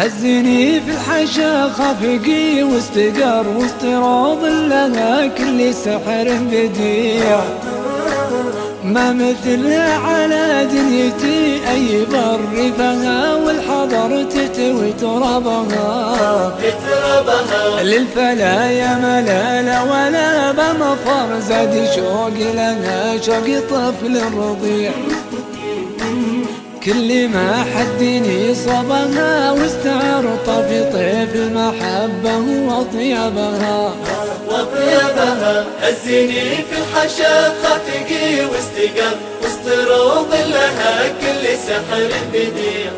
هزني في الحشا خفقي واستقر وسط روض لها كل سحر بديع. ما مثلها على دنيتي أي بر فها والحضر تتوي ترابها. للفلا يا ملال ولا بمفر زاد شوقي لها شوقي طفل رضيع. كل ما حدني صبها واستعرط في طيف المحبة وطيبها وطيبها هزني في الحشا خفقي واستقر وسط روض لها كل سحر بديع.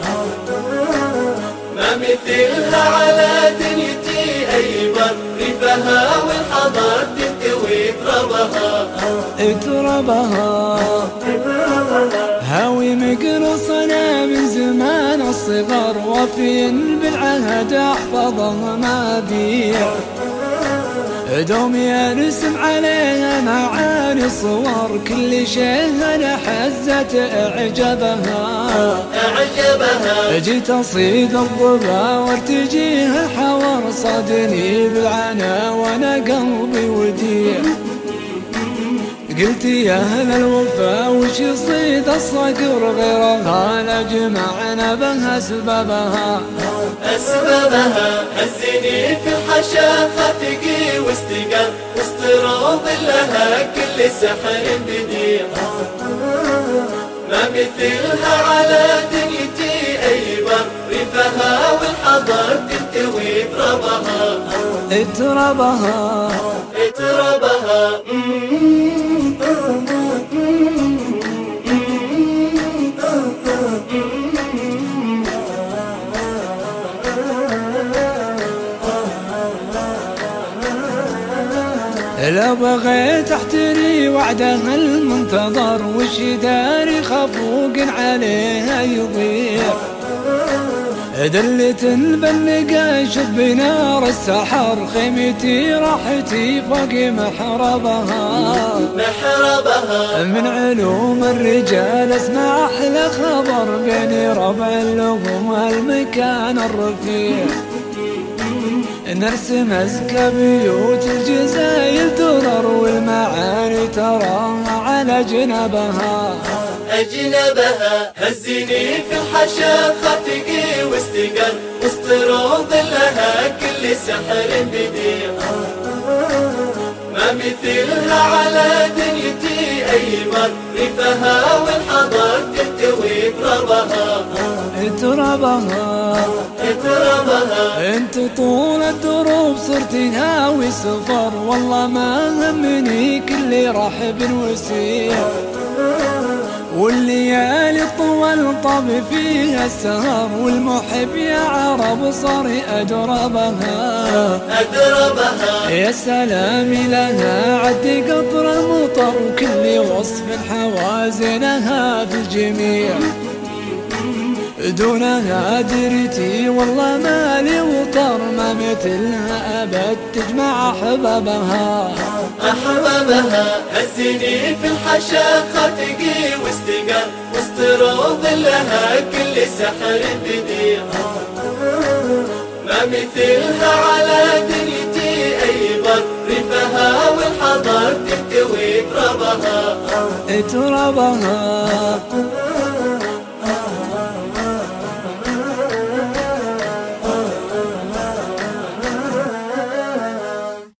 ما مثلها على دنيتي أي بر ريفها والحضر تنتوي تربها. تربها. هاوي مقرصنا من زمان الصغر وفي بالعهد احفظها ما بيع دوم يرسم عليها معاني صور كل شيء أنا حزت اعجبها أعجبها جيت اصيد الضبا وارتجيها حور صادني بالعنا وأنا قلبي وديع. قلت يا أهل الوفا وش يصيد الصقر غيرها لجمعنا بها سببها أسبابها هزني في الحشا خفقي واستقر وسط روض لها كل سحر بديع. ما مثلها على دنيتي أي بر ريفها والحضر تنتوي تربها تربها تربها لو بغيت أحتري وعدها المنتظر وش داري خفوق عليها يضيع دلت بنقاش بنار السحر خيمتي راحتي فوق محربها. محربها. من علوم الرجال اسمع أحلى خبر بين ربع اللغم والمكان الرفيع. نرسم ازكى بيوت الجزايل ترر والمعاني تراها على جنبها. أجنبها هزني في الحشا خفقي واستقر وسط روض لها كل سحر بديع ما مثلها على دنيتي أي مر. ريفها والحضر تحتوي تربها تربها تربها انت طول الدروب صرت هاوي سفر والله ما همني كل رحب وسيع والليالي طول طب فيها السهر والمحب يا عرب صار أدربها أدربها يا سلام لها عد قطر مطر وكل وصف حوازنها في الجميع. دونها درتي والله مالي وطر ما مثلها أبد تجمع أحبابها. أحبابها هزني في الحشا خفقي واستقر وسط روض لها كل سحر بديع. ما مثلها على دنيتي أي بر ريفها والحضر تحتوي تربها تربها.